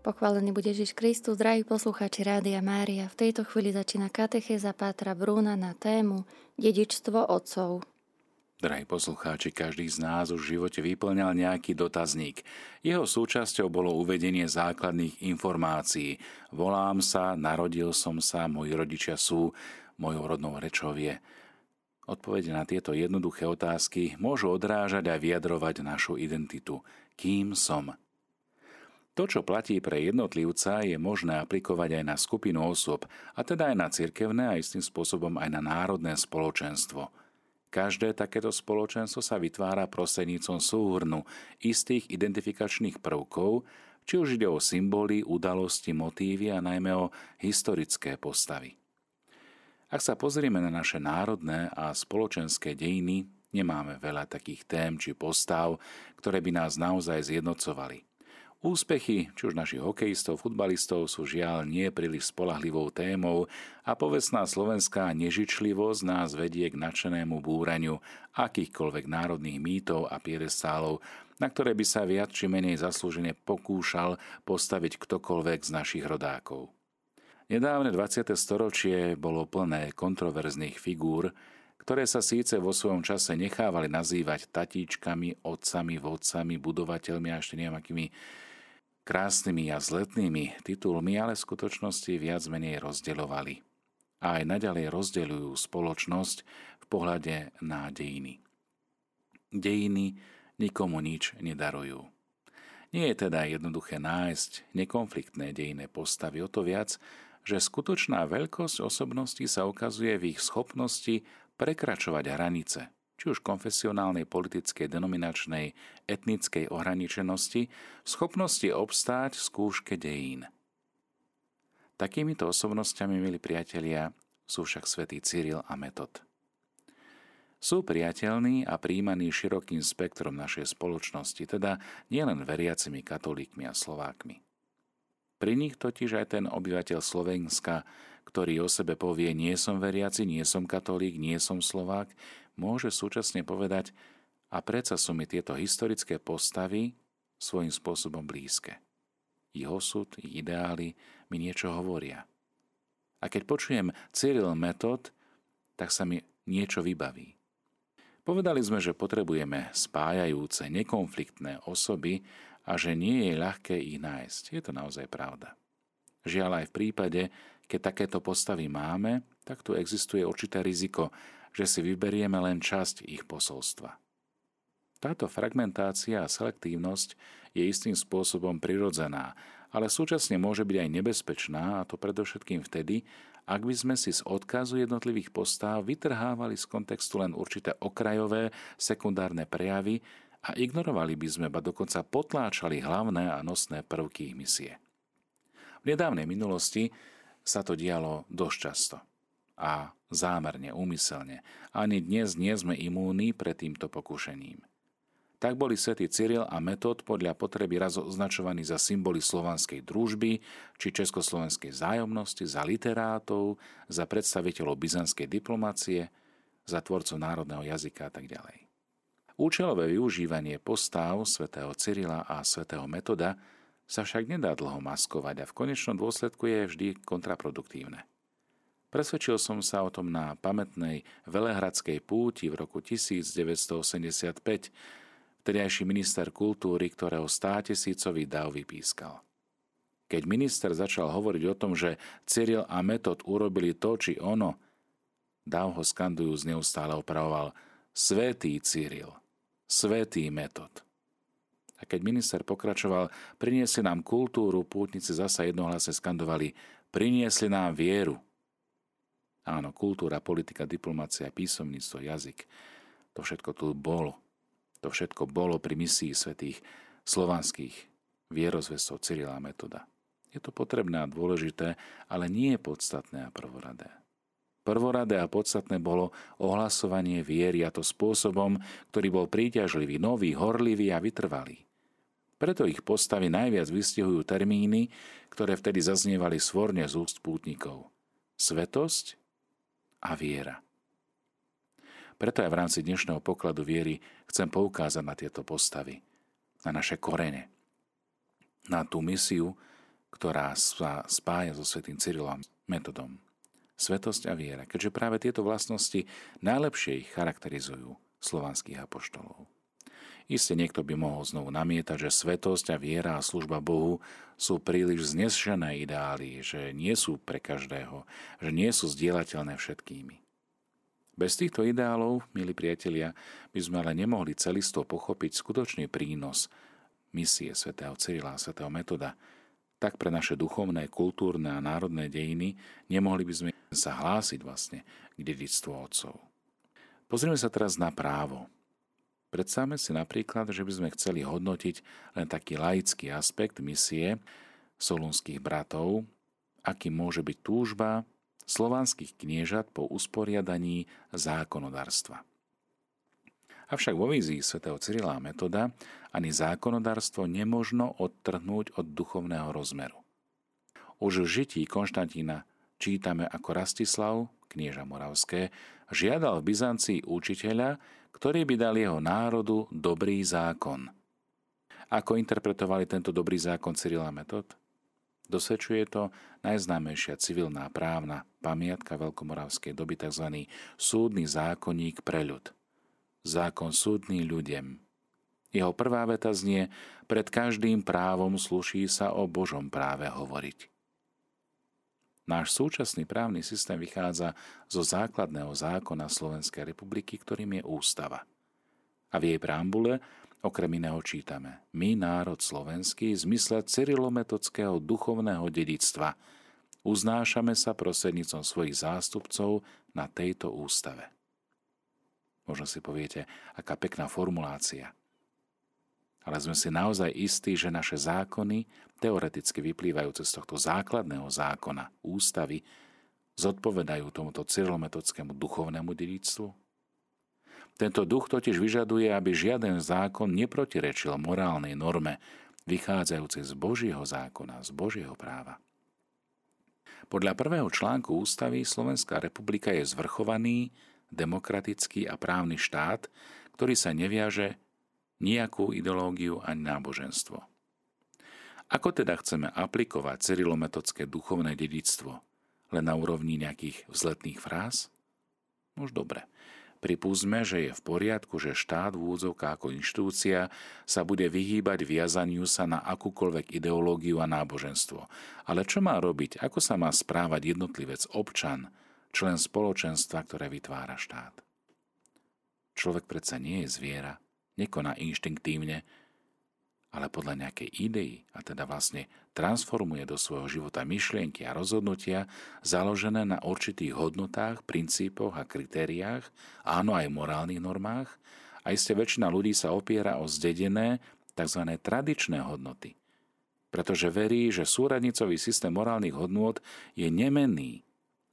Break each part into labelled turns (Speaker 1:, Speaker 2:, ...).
Speaker 1: Pochválený bude Ježiš Kristus, drahí poslucháči Rádia Mária. V tejto chvíli začína katechéza Pátra Brúna na tému Dedičstvo otcov.
Speaker 2: Drahí poslucháči, každý z nás už v živote vyplňal nejaký dotazník. Jeho súčasťou bolo uvedenie základných informácií. Volám sa, narodil som sa, moji rodičia sú, mojou rodnou rečou je. Odpovede na tieto jednoduché otázky môžu odrážať a vyjadrovať našu identitu. Kým som? To, čo platí pre jednotlivca, je možné aplikovať aj na skupinu osôb, a teda aj na cirkevné a istým spôsobom aj na národné spoločenstvo. Každé takéto spoločenstvo sa vytvára prostrednícom súhrnu istých identifikačných prvkov, či už ide o symboly, udalosti, motívy a najmä o historické postavy. Ak sa pozrieme na naše národné a spoločenské dejiny, nemáme veľa takých tém či postav, ktoré by nás naozaj zjednocovali. Úspechy, či už našich hokejistov, futbalistov, sú žiaľ nie príliš spolahlivou témou a povestná slovenská nežičlivosť nás vedie k nadšenému búraniu akýchkoľvek národných mýtov a piedestálov, na ktoré by sa viac či menej zaslúžene pokúšal postaviť ktokoľvek z našich rodákov. Nedávne 20. storočie bolo plné kontroverzných figúr, ktoré sa síce vo svojom čase nechávali nazývať tatíčkami, otcami, vodcami, budovateľmi a ešte nejakými krásnymi a zletnými titulmi, ale v skutočnosti viac menej rozdeľovali. A aj naďalej rozdeľujú spoločnosť v pohľade na dejiny. Dejiny nikomu nič nedarujú. Nie je teda jednoduché nájsť nekonfliktné dejné postavy, o to viac, že skutočná veľkosť osobností sa ukazuje v ich schopnosti prekračovať hranice – či už konfesionálnej, politickej, denominačnej, etnickej ohraničenosti, schopnosti obstáť v skúške dejín. Takýmito osobnosťami, milí priatelia, sú však svätý Cyril a Metod. Sú priateľní a príjmaní širokým spektrom našej spoločnosti, teda nielen veriacimi katolíkmi a Slovákmi. Pri nich totiž aj ten obyvateľ Slovenska, ktorý o sebe povie nie som veriaci, nie som katolík, nie som Slovák, môže súčasne povedať, a predsa sú mi tieto historické postavy svojím spôsobom blízke. Ich osud, ich ideály mi niečo hovoria. A keď počujem Cyril metód, tak sa mi niečo vybaví. Povedali sme, že potrebujeme spájajúce, nekonfliktné osoby a že nie je ľahké ich nájsť. Je to naozaj pravda. Žiaľ aj v prípade, keď takéto postavy máme, tak tu existuje určité riziko, že si vyberieme len časť ich posolstva. Táto fragmentácia a selektívnosť je istým spôsobom prirodzená, ale súčasne môže byť aj nebezpečná, a to predovšetkým vtedy, ak by sme si z odkazu jednotlivých postáv vytrhávali z kontextu len určité okrajové, sekundárne prejavy a ignorovali by sme, ba dokonca potláčali hlavné a nosné prvky ich misie. V nedávnej minulosti sa to dialo dosť často a zámerne, úmyselne. Ani dnes nie sme imúni pred týmto pokušením. Tak boli svätý Cyril a Metod podľa potreby raz označovaní za symboly slovanskej družby či československej zájomnosti, za literátov, za predstaviteľov byzantskej diplomácie, za tvorcov národného jazyka a tak ďalej. Účelové využívanie postáv svätého Cyrila a svätého Metoda sa však nedá dlho maskovať a v konečnom dôsledku je vždy kontraproduktívne. Presvedčil som sa o tom na pamätnej Velehradskej púti v roku 1985, vtedajší minister kultúry, ktorého státisícový dav vypískal. Keď minister začal hovoriť o tom, že Cyril a Metod urobili to či ono, Dav ho skandujú neustále opravoval Svetý Cyril, Svetý Metod. A keď minister pokračoval, priniesli nám kultúru, pútnici zasa jednohlasne skandovali, priniesli nám vieru. Áno, kultúra, politika, diplomácia, písomníctvo, jazyk. To všetko tu bolo. To všetko bolo pri misii svetých slovanských vierozvestov Cyrila Metoda. Je to potrebné a dôležité, ale nie je podstatné a prvoradé. Prvoradé a podstatné bolo ohlasovanie viery a to spôsobom, ktorý bol príťažlivý, nový, horlivý a vytrvalý. Preto ich postavy najviac vystihujú termíny, ktoré vtedy zaznievali svorne z úst pútnikov. Svetosť a viera. Preto aj v rámci dnešného pokladu viery chcem poukázať na tieto postavy, na naše korene, na tú misiu, ktorá sa spája so svetým Cyrilom metodom. Svetosť a viera, keďže práve tieto vlastnosti najlepšie ich charakterizujú slovanských apoštolov. Isté niekto by mohol znovu namietať, že svetosť a viera a služba Bohu sú príliš znešené ideály, že nie sú pre každého, že nie sú zdieľateľné všetkými. Bez týchto ideálov, milí priatelia, by sme ale nemohli celisto pochopiť skutočný prínos misie svätého Cyrila a svätého Metoda. Tak pre naše duchovné, kultúrne a národné dejiny nemohli by sme sa hlásiť vlastne k dedictvu otcov. Pozrieme sa teraz na právo. Predstavme si napríklad, že by sme chceli hodnotiť len taký laický aspekt misie solunských bratov, aký môže byť túžba slovanských kniežat po usporiadaní zákonodarstva. Avšak vo vízii svätého Cyrila metoda ani zákonodárstvo nemožno odtrhnúť od duchovného rozmeru. Už v žití Konštantína čítame ako Rastislav, knieža Moravské, žiadal v Byzancii učiteľa, ktorý by dal jeho národu dobrý zákon. Ako interpretovali tento dobrý zákon Cyrila Metod? Dosvedčuje to najznámejšia civilná právna pamiatka veľkomoravskej doby, tzv. súdny zákonník pre ľud. Zákon súdny ľudem. Jeho prvá veta znie, pred každým právom sluší sa o Božom práve hovoriť. Náš súčasný právny systém vychádza zo základného zákona Slovenskej republiky, ktorým je Ústava. A v jej preambule Okrem iného čítame My, národ slovenský, v zmysle cyrilometodského duchovného dedictva, uznášame sa prostrednícom svojich zástupcov na tejto ústave. Možno si poviete, aká pekná formulácia. Ale sme si naozaj istí, že naše zákony, teoreticky vyplývajúce z tohto základného zákona, ústavy, zodpovedajú tomuto cyrilometodskému duchovnému dedictvu? Tento duch totiž vyžaduje, aby žiaden zákon neprotirečil morálnej norme, vychádzajúcej z Božieho zákona, z Božieho práva. Podľa prvého článku ústavy Slovenská republika je zvrchovaný, demokratický a právny štát, ktorý sa neviaže nejakú ideológiu ani náboženstvo. Ako teda chceme aplikovať cyrilometodské duchovné dedictvo? Len na úrovni nejakých vzletných fráz? Už dobre. Pripúsme, že je v poriadku, že štát v úvodzovkách ako inštitúcia sa bude vyhýbať viazaniu sa na akúkoľvek ideológiu a náboženstvo. Ale čo má robiť? Ako sa má správať jednotlivec, občan, člen spoločenstva, ktoré vytvára štát? Človek predsa nie je zviera, nekoná inštinktívne, ale podľa nejakej idei, a teda vlastne transformuje do svojho života myšlienky a rozhodnutia založené na určitých hodnotách, princípoch a kritériách, áno aj morálnych normách, a iste väčšina ľudí sa opiera o zdedené tzv. tradičné hodnoty. Pretože verí, že súradnicový systém morálnych hodnôt je nemenný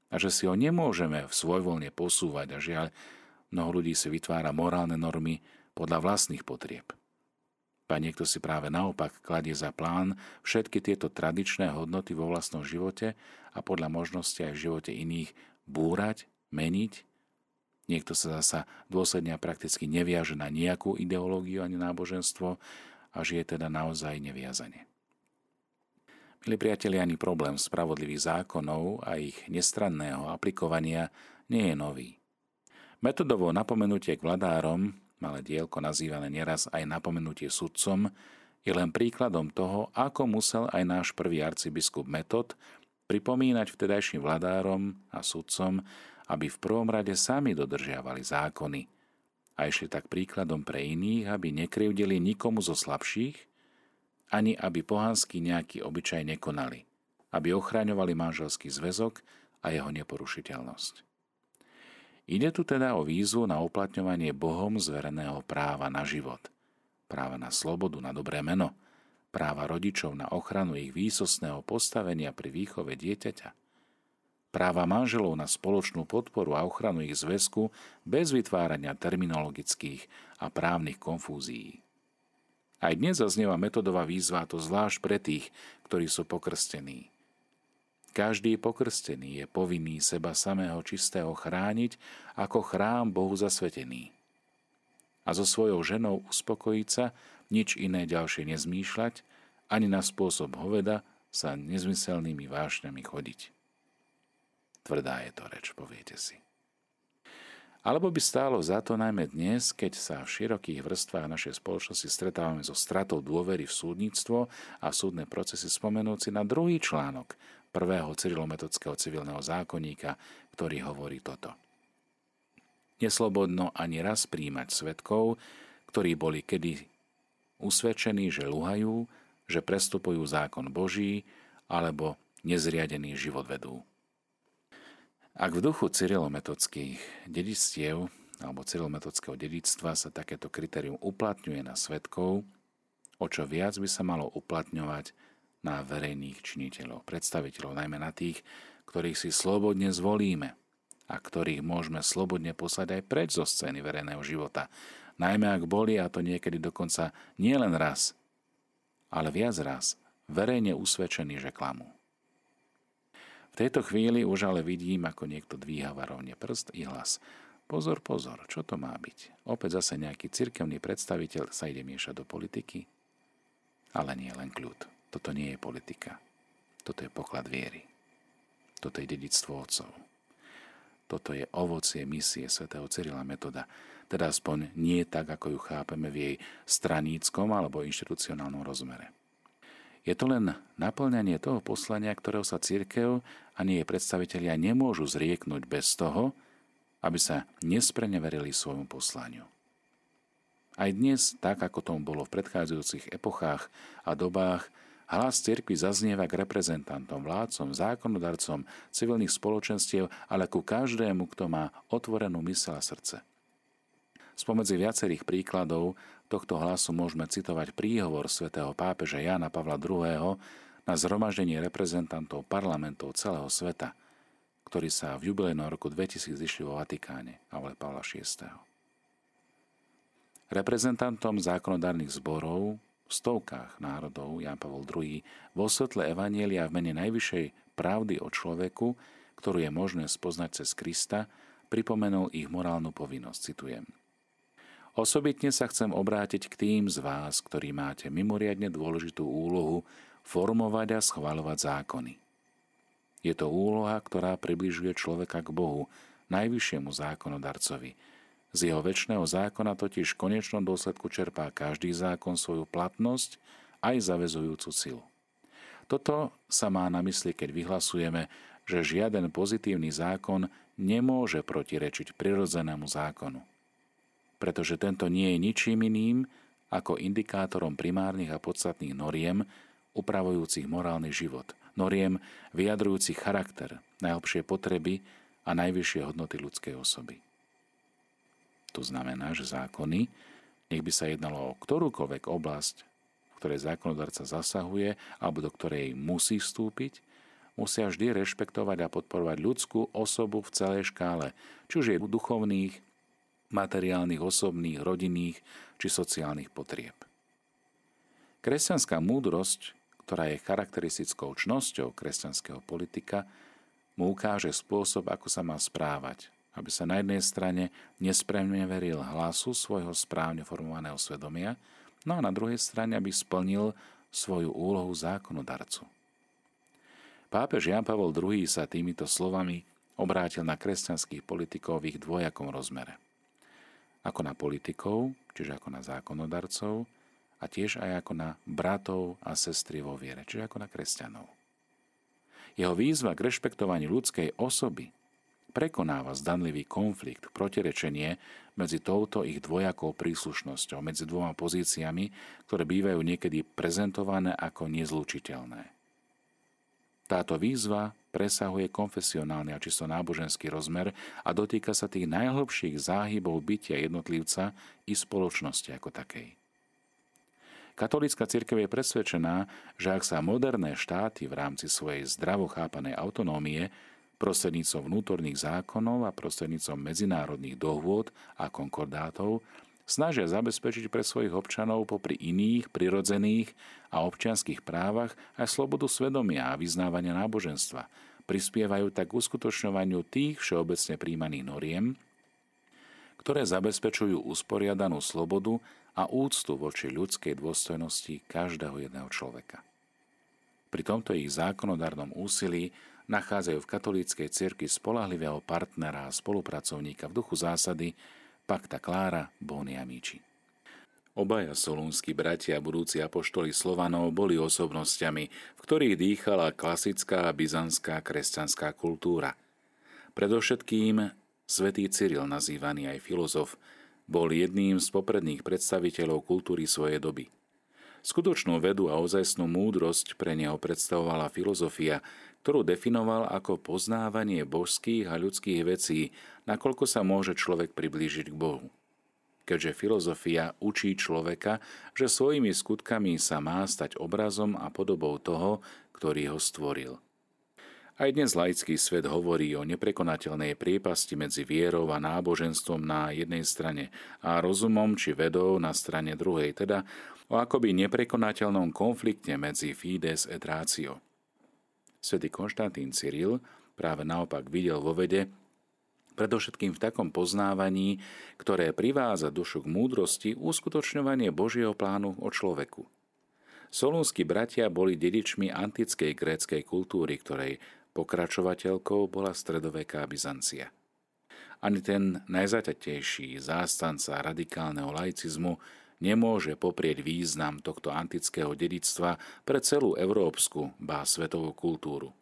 Speaker 2: a že si ho nemôžeme v svojvoľne posúvať a žiaľ, mnoho ľudí si vytvára morálne normy podľa vlastných potrieb. A niekto si práve naopak kladie za plán všetky tieto tradičné hodnoty vo vlastnom živote a podľa možnosti aj v živote iných búrať, meniť. Niekto sa zasa dôsledne a prakticky neviaže na nejakú ideológiu ani náboženstvo a žije teda naozaj neviazane. Milí priatelia, ani problém spravodlivých zákonov a ich nestranného aplikovania nie je nový. Metodovo napomenutie k vladárom malé dielko nazývané neraz aj napomenutie sudcom, je len príkladom toho, ako musel aj náš prvý arcibiskup Metod pripomínať vtedajším vladárom a sudcom, aby v prvom rade sami dodržiavali zákony a išli tak príkladom pre iných, aby nekrivdili nikomu zo slabších, ani aby pohanský nejaký obyčaj nekonali, aby ochraňovali manželský zväzok a jeho neporušiteľnosť. Ide tu teda o výzvu na uplatňovanie Bohom zvereného práva na život, práva na slobodu, na dobré meno, práva rodičov na ochranu ich výsostného postavenia pri výchove dieťaťa, práva manželov na spoločnú podporu a ochranu ich zväzku bez vytvárania terminologických a právnych konfúzií. Aj dnes zaznieva metodová výzva, to zvlášť pre tých, ktorí sú pokrstení – každý pokrstený je povinný seba samého čistého chrániť ako chrám Bohu zasvetený. A so svojou ženou uspokojiť sa, nič iné ďalšie nezmýšľať, ani na spôsob hoveda, sa nezmyselnými vášňami chodiť. Tvrdá je to reč, poviete si. Alebo by stálo za to najmä dnes, keď sa v širokých vrstvách našej spoločnosti stretávame so stratou dôvery v súdnictvo a súdne procesy spomenúci na druhý článok prvého cyrilometodského civilného zákonníka, ktorý hovorí toto. Neslobodno ani raz príjmať svetkov, ktorí boli kedy usvedčení, že luhajú, že prestupujú zákon Boží alebo nezriadený život vedú. Ak v duchu cyrilometodských dedictiev alebo cyrilometodského dedictva sa takéto kritérium uplatňuje na svetkov, o čo viac by sa malo uplatňovať na verejných činiteľov, predstaviteľov, najmä na tých, ktorých si slobodne zvolíme a ktorých môžeme slobodne poslať aj preč zo scény verejného života. Najmä ak boli, a to niekedy dokonca nie len raz, ale viac raz, verejne usvedčení, že klamú. V tejto chvíli už ale vidím, ako niekto dvíha varovne prst i hlas. Pozor, pozor, čo to má byť? Opäť zase nejaký cirkevný predstaviteľ sa ide miešať do politiky? Ale nie len kľud. Toto nie je politika. Toto je poklad viery. Toto je dedictvo otcov. Toto je ovocie misie svätého Cyrila Metoda, teda aspoň nie tak, ako ju chápeme v jej straníckom alebo inštitucionálnom rozmere. Je to len naplňanie toho poslania, ktorého sa církev ani jej predstavitelia nemôžu zrieknúť bez toho, aby sa nespreneverili svojmu poslaniu. Aj dnes, tak ako tomu bolo v predchádzajúcich epochách a dobách, hlas cirkvi zaznieva k reprezentantom, vládcom, zákonodarcom, civilných spoločenstiev, ale ku každému, kto má otvorenú mysel a srdce. Spomedzi viacerých príkladov tohto hlasu môžeme citovať príhovor svätého pápeža Jana Pavla II. na zhromaždenie reprezentantov parlamentov celého sveta, ktorí sa v jubilejnom roku 2000 zišli vo Vatikáne, ale Pavla VI. Reprezentantom zákonodárnych zborov v stovkách národov Jan Pavol II vo svetle Evanielia v mene najvyššej pravdy o človeku, ktorú je možné spoznať cez Krista, pripomenul ich morálnu povinnosť, citujem. Osobitne sa chcem obrátiť k tým z vás, ktorí máte mimoriadne dôležitú úlohu formovať a schvaľovať zákony. Je to úloha, ktorá približuje človeka k Bohu, najvyššiemu zákonodarcovi. Z jeho väčšného zákona totiž v konečnom dôsledku čerpá každý zákon svoju platnosť aj zavezujúcu silu. Toto sa má na mysli, keď vyhlasujeme, že žiaden pozitívny zákon nemôže protirečiť prirodzenému zákonu pretože tento nie je ničím iným ako indikátorom primárnych a podstatných noriem upravujúcich morálny život, noriem vyjadrujúcich charakter, najhlbšie potreby a najvyššie hodnoty ľudskej osoby. To znamená, že zákony, nech by sa jednalo o ktorúkoľvek oblasť, v ktorej zákonodarca zasahuje alebo do ktorej musí vstúpiť, musia vždy rešpektovať a podporovať ľudskú osobu v celej škále, či už je duchovných, materiálnych, osobných, rodinných či sociálnych potrieb. Kresťanská múdrosť, ktorá je charakteristickou čnosťou kresťanského politika, mu ukáže spôsob, ako sa má správať, aby sa na jednej strane nespremne veril hlasu svojho správne formovaného svedomia, no a na druhej strane, aby splnil svoju úlohu zákonodarcu. Pápež Jan Pavel II sa týmito slovami obrátil na kresťanských politikov v ich dvojakom rozmere – ako na politikov, čiže ako na zákonodarcov, a tiež aj ako na bratov a sestry vo viere, čiže ako na kresťanov. Jeho výzva k rešpektovaniu ľudskej osoby prekonáva zdanlivý konflikt, protirečenie medzi touto ich dvojakou príslušnosťou, medzi dvoma pozíciami, ktoré bývajú niekedy prezentované ako nezlučiteľné. Táto výzva presahuje konfesionálny a čisto náboženský rozmer a dotýka sa tých najhlbších záhybov bytia jednotlivca i spoločnosti ako takej. Katolícka církev je presvedčená, že ak sa moderné štáty v rámci svojej zdravo chápanej autonómie prostrednícom vnútorných zákonov a prostrednícom medzinárodných dohôd a konkordátov snažia zabezpečiť pre svojich občanov popri iných prirodzených a občianských právach aj slobodu svedomia a vyznávania náboženstva. Prispievajú tak k uskutočňovaniu tých všeobecne príjmaných noriem, ktoré zabezpečujú usporiadanú slobodu a úctu voči ľudskej dôstojnosti každého jedného človeka. Pri tomto ich zákonodárnom úsilí nachádzajú v katolíckej cirkvi spolahlivého partnera a spolupracovníka v duchu zásady Pacta Clara Boni Amici. Obaja solúnsky bratia budúci apoštoli Slovanov boli osobnosťami, v ktorých dýchala klasická byzantská kresťanská kultúra. Predovšetkým svätý Cyril, nazývaný aj filozof, bol jedným z popredných predstaviteľov kultúry svojej doby. Skutočnú vedu a ozajstnú múdrosť pre neho predstavovala filozofia, ktorú definoval ako poznávanie božských a ľudských vecí, nakoľko sa môže človek priblížiť k Bohu keďže filozofia učí človeka, že svojimi skutkami sa má stať obrazom a podobou toho, ktorý ho stvoril. Aj dnes laický svet hovorí o neprekonateľnej priepasti medzi vierou a náboženstvom na jednej strane a rozumom či vedou na strane druhej, teda o akoby neprekonateľnom konflikte medzi fides et ratio. Svetý Konštantín Cyril práve naopak videl vo vede Predovšetkým v takom poznávaní, ktoré priváza dušu k múdrosti, uskutočňovanie Božieho plánu o človeku. Solúnsky bratia boli dedičmi antickej gréckej kultúry, ktorej pokračovateľkou bola stredoveká Byzancia. Ani ten najzaťatejší zástanca radikálneho laicizmu nemôže poprieť význam tohto antického dedictva pre celú európsku, bá svetovú kultúru.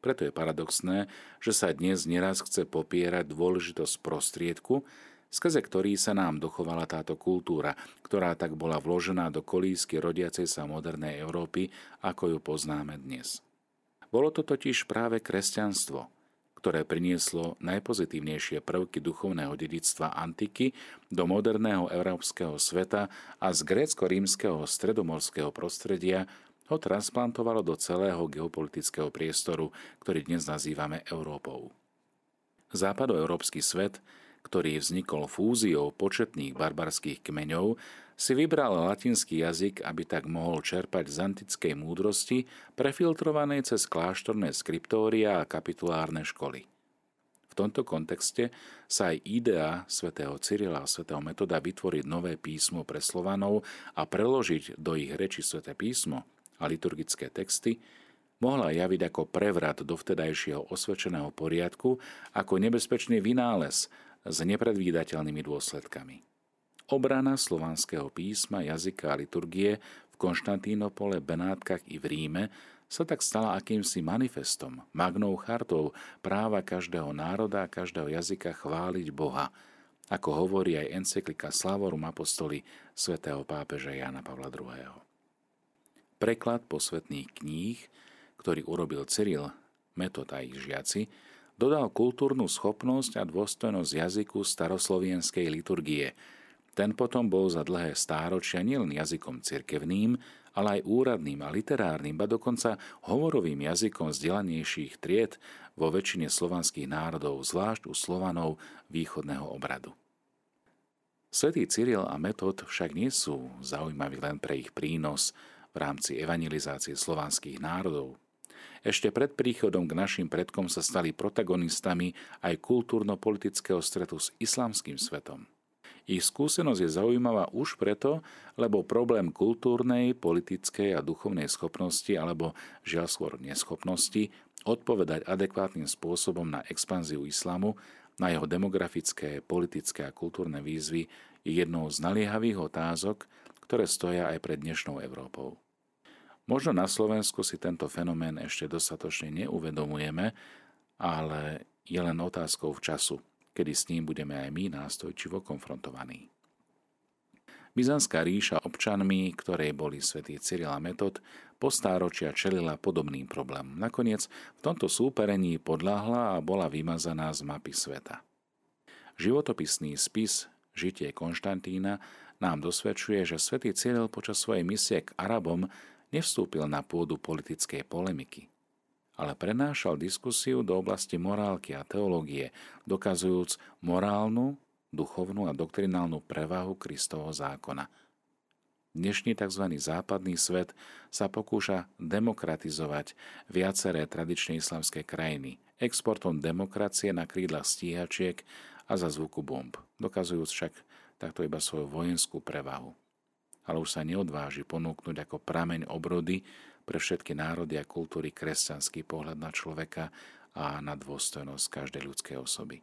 Speaker 2: Preto je paradoxné, že sa dnes neraz chce popierať dôležitosť prostriedku, skrze ktorý sa nám dochovala táto kultúra, ktorá tak bola vložená do kolísky rodiacej sa modernej Európy, ako ju poznáme dnes. Bolo to totiž práve kresťanstvo, ktoré prinieslo najpozitívnejšie prvky duchovného dedictva antiky do moderného európskeho sveta a z grécko-rímskeho stredomorského prostredia ho transplantovalo do celého geopolitického priestoru, ktorý dnes nazývame Európou. Západoeurópsky svet, ktorý vznikol fúziou početných barbarských kmeňov, si vybral latinský jazyk, aby tak mohol čerpať z antickej múdrosti, prefiltrovanej cez kláštorné skriptória a kapitulárne školy. V tomto kontexte sa aj idea svätého Cyrila a svätého Metoda vytvoriť nové písmo pre Slovanov a preložiť do ich reči sväté písmo a liturgické texty, mohla javiť ako prevrat do vtedajšieho osvedčeného poriadku, ako nebezpečný vynález s nepredvídateľnými dôsledkami. Obrana slovanského písma, jazyka a liturgie v Konštantínopole, Benátkach i v Ríme sa tak stala akýmsi manifestom, magnou chartou práva každého národa a každého jazyka chváliť Boha, ako hovorí aj encyklika Slavorum Apostoli svätého pápeža Jana Pavla II. Preklad posvetných kníh, ktorý urobil Cyril, Metod a ich žiaci, dodal kultúrnu schopnosť a dôstojnosť jazyku staroslovenskej liturgie. Ten potom bol za dlhé stáročia nielen jazykom cirkevným, ale aj úradným a literárnym, ba dokonca hovorovým jazykom vzdelanejších tried vo väčšine slovanských národov, zvlášť u Slovanov východného obradu. Svetý Cyril a Metod však nie sú zaujímaví len pre ich prínos v rámci evangelizácie slovanských národov. Ešte pred príchodom k našim predkom sa stali protagonistami aj kultúrno-politického stretu s islamským svetom. Ich skúsenosť je zaujímavá už preto, lebo problém kultúrnej, politickej a duchovnej schopnosti alebo žiaľ skôr neschopnosti odpovedať adekvátnym spôsobom na expanziu islamu, na jeho demografické, politické a kultúrne výzvy je jednou z naliehavých otázok, ktoré stoja aj pred dnešnou Európou. Možno na Slovensku si tento fenomén ešte dostatočne neuvedomujeme, ale je len otázkou v času, kedy s ním budeme aj my nástojčivo konfrontovaní. Byzantská ríša občanmi, ktorej boli svätý Cyril a Metod, po stáročia čelila podobným problémom. Nakoniec v tomto súperení podľahla a bola vymazaná z mapy sveta. Životopisný spis Žitie Konštantína nám dosvedčuje, že svätý Cyril počas svojej misie k Arabom nevstúpil na pôdu politickej polemiky, ale prenášal diskusiu do oblasti morálky a teológie, dokazujúc morálnu, duchovnú a doktrinálnu prevahu Kristovho zákona. Dnešný tzv. západný svet sa pokúša demokratizovať viaceré tradičné islamské krajiny exportom demokracie na krídlach stíhačiek a za zvuku bomb, dokazujúc však takto iba svoju vojenskú prevahu. Ale už sa neodváži ponúknuť ako prameň obrody pre všetky národy a kultúry kresťanský pohľad na človeka a na dôstojnosť každej ľudskej osoby.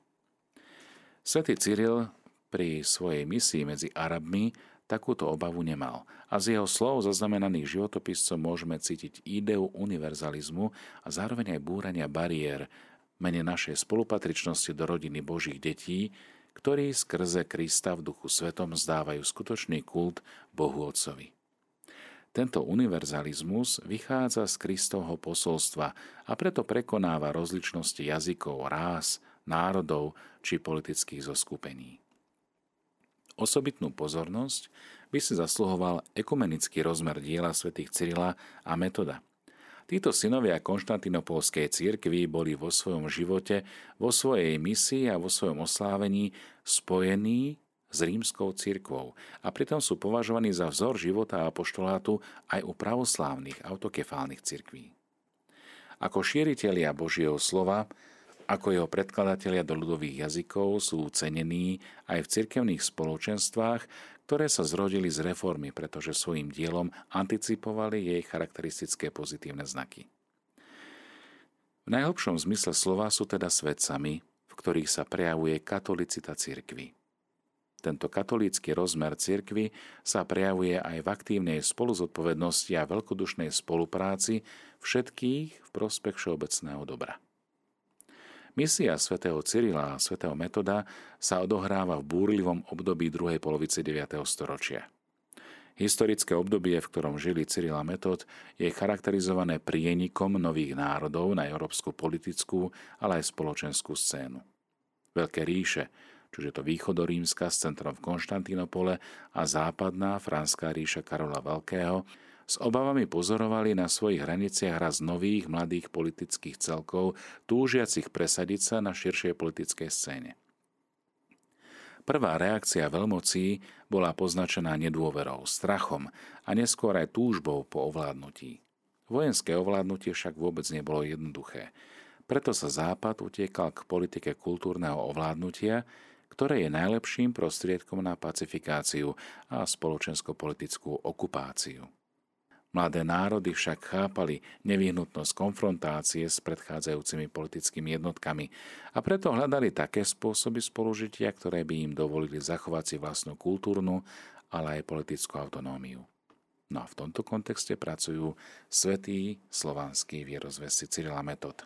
Speaker 2: Svetý Cyril pri svojej misii medzi Arabmi takúto obavu nemal a z jeho slov zaznamenaných životopiscom môžeme cítiť ideu univerzalizmu a zároveň aj búrania bariér mene našej spolupatričnosti do rodiny Božích detí, ktorí skrze Krista v duchu svetom zdávajú skutočný kult Bohu Otcovi. Tento univerzalizmus vychádza z Kristovho posolstva a preto prekonáva rozličnosti jazykov, rás, národov či politických zoskupení. Osobitnú pozornosť by si zasluhoval ekumenický rozmer diela svätých Cyrila a Metoda. Títo synovia konštantinopolskej cirkvi boli vo svojom živote, vo svojej misii a vo svojom oslávení spojení s rímskou cirkvou a pritom sú považovaní za vzor života a apoštolátu aj u pravoslávnych autokefálnych cirkví. Ako šíritelia Božieho slova ako jeho predkladatelia do ľudových jazykov sú cenení aj v cirkevných spoločenstvách, ktoré sa zrodili z reformy, pretože svojim dielom anticipovali jej charakteristické pozitívne znaky. V najhlbšom zmysle slova sú teda svedcami, v ktorých sa prejavuje katolicita cirkvy. Tento katolícky rozmer cirkvy sa prejavuje aj v aktívnej spoluzodpovednosti a veľkodušnej spolupráci všetkých v prospech všeobecného dobra. Misia svätého Cyrila a svätého Metoda sa odohráva v búrlivom období druhej polovice 9. storočia. Historické obdobie, v ktorom žili Cyril a Metod, je charakterizované prienikom nových národov na európsku politickú, ale aj spoločenskú scénu. Veľké ríše, čiže to východorímska s centrom v Konštantinopole a západná franská ríša Karola Veľkého, s obavami pozorovali na svojich hraniciach raz nových mladých politických celkov, túžiacich presadiť sa na širšej politickej scéne. Prvá reakcia veľmocí bola poznačená nedôverou, strachom a neskôr aj túžbou po ovládnutí. Vojenské ovládnutie však vôbec nebolo jednoduché. Preto sa Západ utiekal k politike kultúrneho ovládnutia, ktoré je najlepším prostriedkom na pacifikáciu a spoločensko-politickú okupáciu. Mladé národy však chápali nevyhnutnosť konfrontácie s predchádzajúcimi politickými jednotkami a preto hľadali také spôsoby spolužitia, ktoré by im dovolili zachovať si vlastnú kultúrnu, ale aj politickú autonómiu. No a v tomto kontexte pracujú svetý slovanský vierozvesci Cyrila Metod.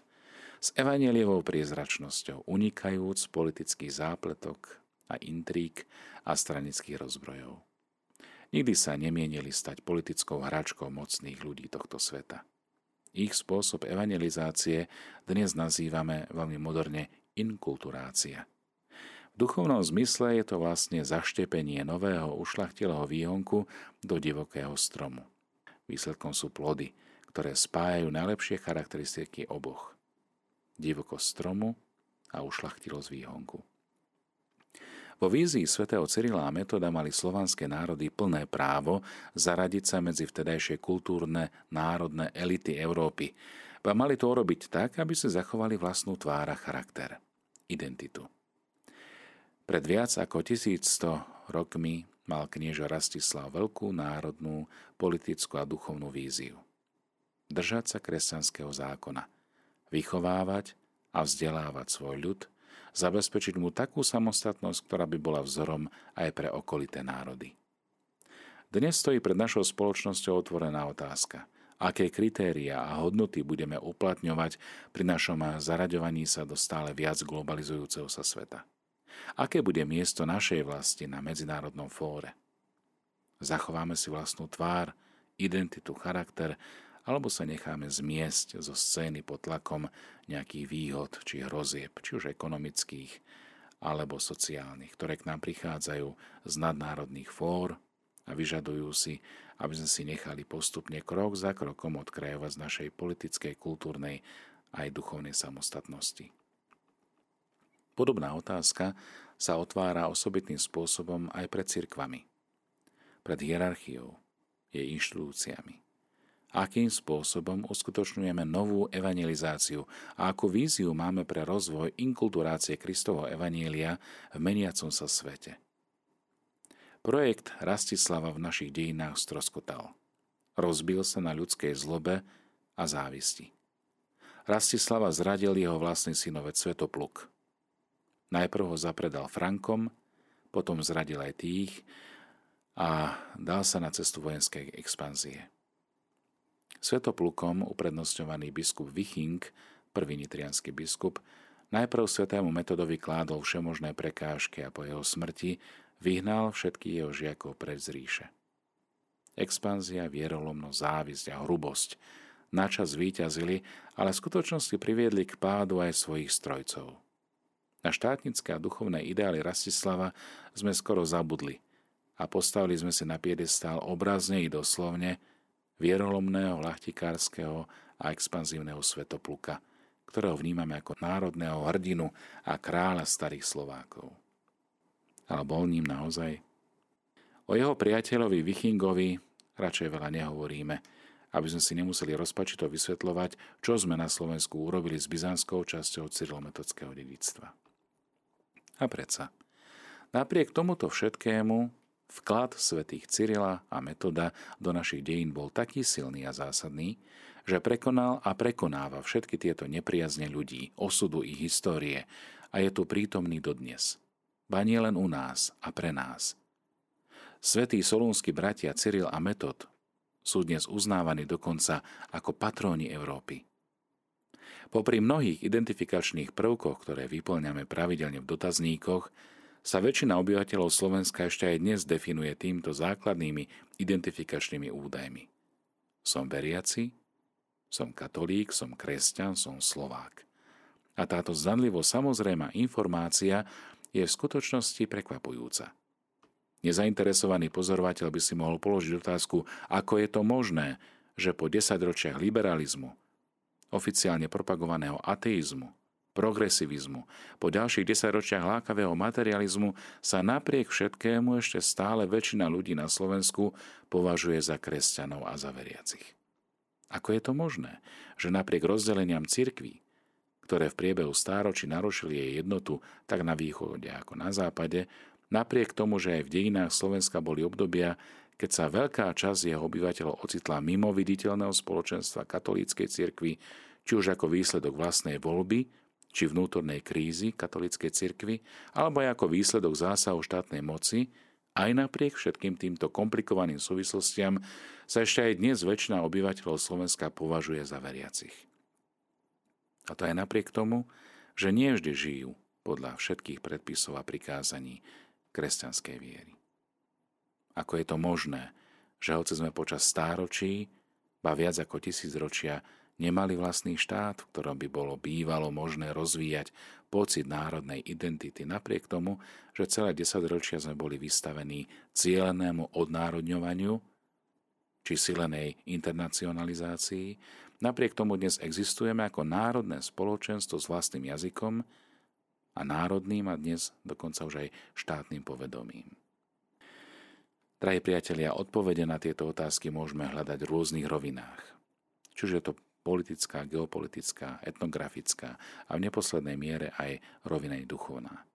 Speaker 2: S evanielievou priezračnosťou, unikajúc politických zápletok a intrík a stranických rozbrojov. Nikdy sa nemienili stať politickou hračkou mocných ľudí tohto sveta. Ich spôsob evangelizácie dnes nazývame veľmi moderne inkulturácia. V duchovnom zmysle je to vlastne zaštepenie nového ušlachtilého výhonku do divokého stromu. Výsledkom sú plody, ktoré spájajú najlepšie charakteristiky oboch. Divokosť stromu a ušlachtilosť výhonku. Vo vízii svätého Cyrila a Metoda mali slovanské národy plné právo zaradiť sa medzi vtedajšie kultúrne národné elity Európy. A mali to urobiť tak, aby si zachovali vlastnú tvár a charakter, identitu. Pred viac ako 1100 rokmi mal knieža Rastislav veľkú národnú, politickú a duchovnú víziu. Držať sa kresťanského zákona, vychovávať a vzdelávať svoj ľud – zabezpečiť mu takú samostatnosť, ktorá by bola vzorom aj pre okolité národy. Dnes stojí pred našou spoločnosťou otvorená otázka. Aké kritéria a hodnoty budeme uplatňovať pri našom zaraďovaní sa do stále viac globalizujúceho sa sveta? Aké bude miesto našej vlasti na medzinárodnom fóre? Zachováme si vlastnú tvár, identitu, charakter alebo sa necháme zmiesť zo scény pod tlakom nejakých výhod či hrozieb, či už ekonomických alebo sociálnych, ktoré k nám prichádzajú z nadnárodných fór a vyžadujú si, aby sme si nechali postupne krok za krokom odkrajovať z našej politickej, kultúrnej aj duchovnej samostatnosti. Podobná otázka sa otvára osobitným spôsobom aj pred cirkvami, pred hierarchiou, jej inštitúciami akým spôsobom uskutočňujeme novú evangelizáciu a akú víziu máme pre rozvoj inkulturácie Kristovho evanielia v meniacom sa svete. Projekt Rastislava v našich dejinách stroskotal. Rozbil sa na ľudskej zlobe a závisti. Rastislava zradil jeho vlastný synovec Svetopluk. Najprv ho zapredal Frankom, potom zradil aj tých a dal sa na cestu vojenskej expanzie. Svetoplukom uprednostňovaný biskup Viching, prvý nitrianský biskup, najprv svetému metodovi kládol všemožné prekážky a po jeho smrti vyhnal všetkých jeho žiakov pred z ríše. Expanzia, vierolomnosť, závisť a hrubosť načas výťazili, ale v skutočnosti priviedli k pádu aj svojich strojcov. Na štátnické a duchovné ideály Rastislava sme skoro zabudli a postavili sme si na piedestál obrazne i doslovne vierolomného, lachtikárskeho a expanzívneho svetopluka, ktorého vnímame ako národného hrdinu a kráľa starých Slovákov. Ale bol ním naozaj? O jeho priateľovi Vichingovi radšej veľa nehovoríme, aby sme si nemuseli rozpačito vysvetľovať, čo sme na Slovensku urobili s byzantskou časťou cyrilometodského dedictva. A predsa, napriek tomuto všetkému, vklad svätých Cyrila a Metoda do našich dejín bol taký silný a zásadný, že prekonal a prekonáva všetky tieto nepriazne ľudí, osudu ich histórie a je tu prítomný dodnes. Ba nie len u nás a pre nás. Svetí solúnsky bratia Cyril a Metod sú dnes uznávaní dokonca ako patróni Európy. Popri mnohých identifikačných prvkoch, ktoré vyplňame pravidelne v dotazníkoch, sa väčšina obyvateľov Slovenska ešte aj dnes definuje týmto základnými identifikačnými údajmi. Som veriaci, som katolík, som kresťan, som Slovák. A táto zdanlivo samozrejmá informácia je v skutočnosti prekvapujúca. Nezainteresovaný pozorovateľ by si mohol položiť otázku, ako je to možné, že po desaťročiach liberalizmu, oficiálne propagovaného ateizmu, progresivizmu, po ďalších desaťročiach lákavého materializmu sa napriek všetkému ešte stále väčšina ľudí na Slovensku považuje za kresťanov a za veriacich. Ako je to možné, že napriek rozdeleniam cirkví, ktoré v priebehu stáročí narušili jej jednotu tak na východe ako na západe, napriek tomu, že aj v dejinách Slovenska boli obdobia, keď sa veľká časť jeho obyvateľov ocitla mimo viditeľného spoločenstva katolíckej cirkvi, či už ako výsledok vlastnej voľby, či vnútornej krízy katolíckej cirkvi, alebo aj ako výsledok zásahu štátnej moci, aj napriek všetkým týmto komplikovaným súvislostiam sa ešte aj dnes väčšina obyvateľov Slovenska považuje za veriacich. A to aj napriek tomu, že nie vždy žijú podľa všetkých predpisov a prikázaní kresťanskej viery. Ako je to možné, že hoci sme počas stáročí, ba viac ako tisíc ročia, nemali vlastný štát, v ktorom by bolo bývalo možné rozvíjať pocit národnej identity, napriek tomu, že celé desaťročia sme boli vystavení cieľenému odnárodňovaniu či silenej internacionalizácii, napriek tomu dnes existujeme ako národné spoločenstvo s vlastným jazykom a národným a dnes dokonca už aj štátnym povedomím. Drahí priatelia, odpovede na tieto otázky môžeme hľadať v rôznych rovinách. Čiže je to politická, geopolitická, etnografická a v neposlednej miere aj rovinej duchovná.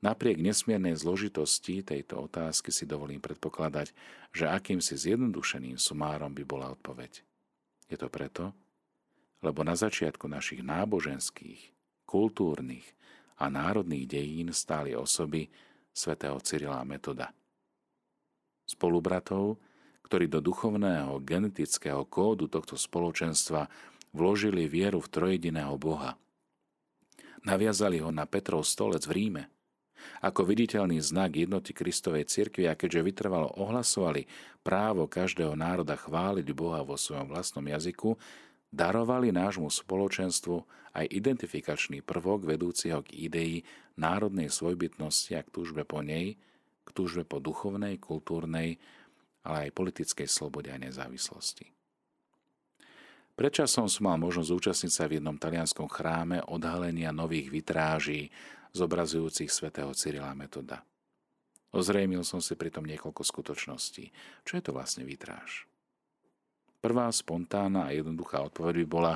Speaker 2: Napriek nesmiernej zložitosti tejto otázky si dovolím predpokladať, že akýmsi zjednodušeným sumárom by bola odpoveď. Je to preto, lebo na začiatku našich náboženských, kultúrnych a národných dejín stáli osoby svätého Cyrila Metoda – spolubratov, ktorí do duchovného genetického kódu tohto spoločenstva vložili vieru v trojediného Boha. Naviazali ho na Petrov stolec v Ríme. Ako viditeľný znak jednoty Kristovej cirkvi a keďže vytrvalo ohlasovali právo každého národa chváliť Boha vo svojom vlastnom jazyku, darovali nášmu spoločenstvu aj identifikačný prvok vedúciho k idei národnej svojbytnosti a k túžbe po nej – k túžbe po duchovnej, kultúrnej, ale aj politickej slobode a nezávislosti. Predčasom som mal možnosť zúčastniť sa v jednom talianskom chráme odhalenia nových vitráží zobrazujúcich svätého Cyrila Metoda. Ozrejmil som si pritom niekoľko skutočností. Čo je to vlastne vitráž? Prvá spontánna a jednoduchá odpoveď by bola,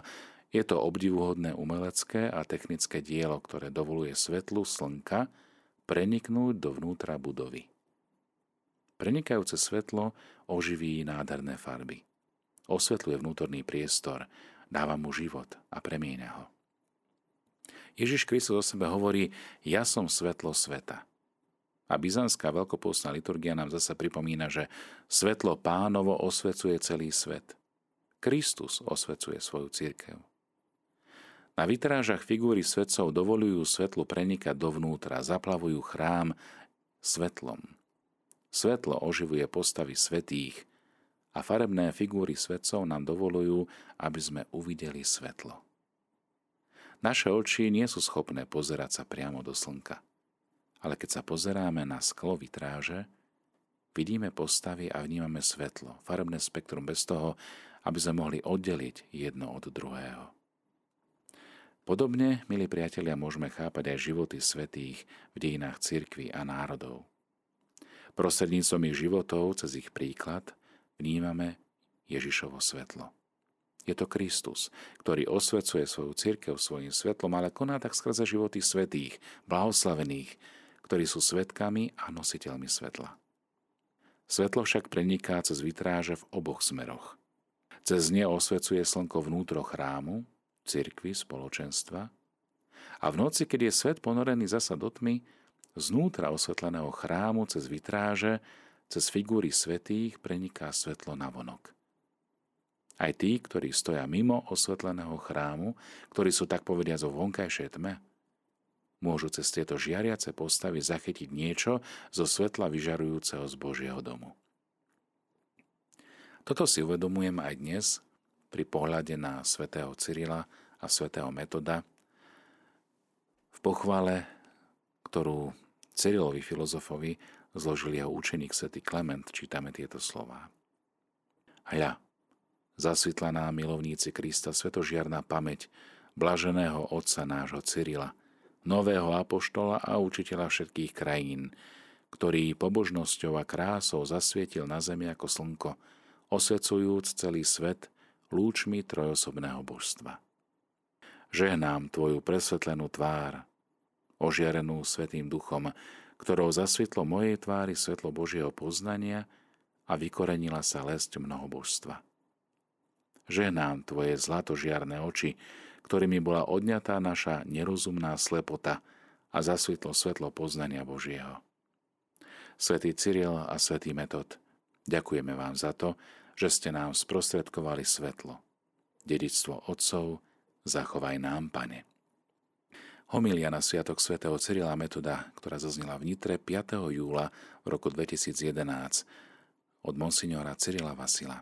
Speaker 2: je to obdivuhodné umelecké a technické dielo, ktoré dovoluje svetlu slnka preniknúť dovnútra budovy. Prenikajúce svetlo oživí nádherné farby. Osvetľuje vnútorný priestor, dáva mu život a premieňa ho. Ježiš Kristus o sebe hovorí, ja som svetlo sveta. A byzantská veľkopôstna liturgia nám zase pripomína, že svetlo pánovo osvecuje celý svet. Kristus osvecuje svoju církev. Na vytrážach figúry svetcov dovolujú svetlu prenikať dovnútra, zaplavujú chrám svetlom. Svetlo oživuje postavy svetých a farebné figúry svetcov nám dovolujú, aby sme uvideli svetlo. Naše oči nie sú schopné pozerať sa priamo do slnka. Ale keď sa pozeráme na sklo vitráže, vidíme postavy a vnímame svetlo, farebné spektrum bez toho, aby sme mohli oddeliť jedno od druhého. Podobne, milí priatelia, môžeme chápať aj životy svetých v dejinách cirkví a národov. Prostredníctvom ich životov, cez ich príklad, vnímame Ježišovo svetlo. Je to Kristus, ktorý osvecuje svoju církev svojim svetlom, ale koná tak skrze životy svetých, blahoslavených, ktorí sú svetkami a nositeľmi svetla. Svetlo však preniká cez vytráže v oboch smeroch. Cez ne osvecuje slnko vnútro chrámu, cirkvy, spoločenstva, a v noci, keď je svet ponorený zasa do tmy, znútra osvetleného chrámu cez vitráže, cez figúry svetých preniká svetlo na vonok. Aj tí, ktorí stoja mimo osvetleného chrámu, ktorí sú tak povediať zo vonkajšej tme, môžu cez tieto žiariace postavy zachytiť niečo zo svetla vyžarujúceho z Božieho domu. Toto si uvedomujem aj dnes pri pohľade na svätého Cyrila a svätého Metoda v pochvale, ktorú Cyrilovi filozofovi zložil jeho učeník svätý Klement, čítame tieto slova. Hľa, zasvetlená milovníci Krista svetožiarná pamäť blaženého otca nášho Cyrila, nového apoštola a učiteľa všetkých krajín, ktorý pobožnosťou a krásou zasvietil na zemi ako slnko, osvecujúc celý svet lúčmi trojosobného božstva. Žehnám Tvoju presvetlenú tvár, ožiarenú Svetým duchom, ktorou zasvietlo mojej tvári svetlo Božieho poznania a vykorenila sa lesť mnohobožstva. Ženám tvoje zlatožiarné oči, ktorými bola odňatá naša nerozumná slepota a zasvitlo svetlo poznania Božieho. Svetý Cyril a Svetý Metod, ďakujeme vám za to, že ste nám sprostredkovali svetlo. Dedictvo otcov, zachovaj nám, Pane. Homilia na Sviatok svätého Cyrila Metoda, ktorá zaznela v Nitre 5. júla v roku 2011 od monsignora Cyrila Vasila.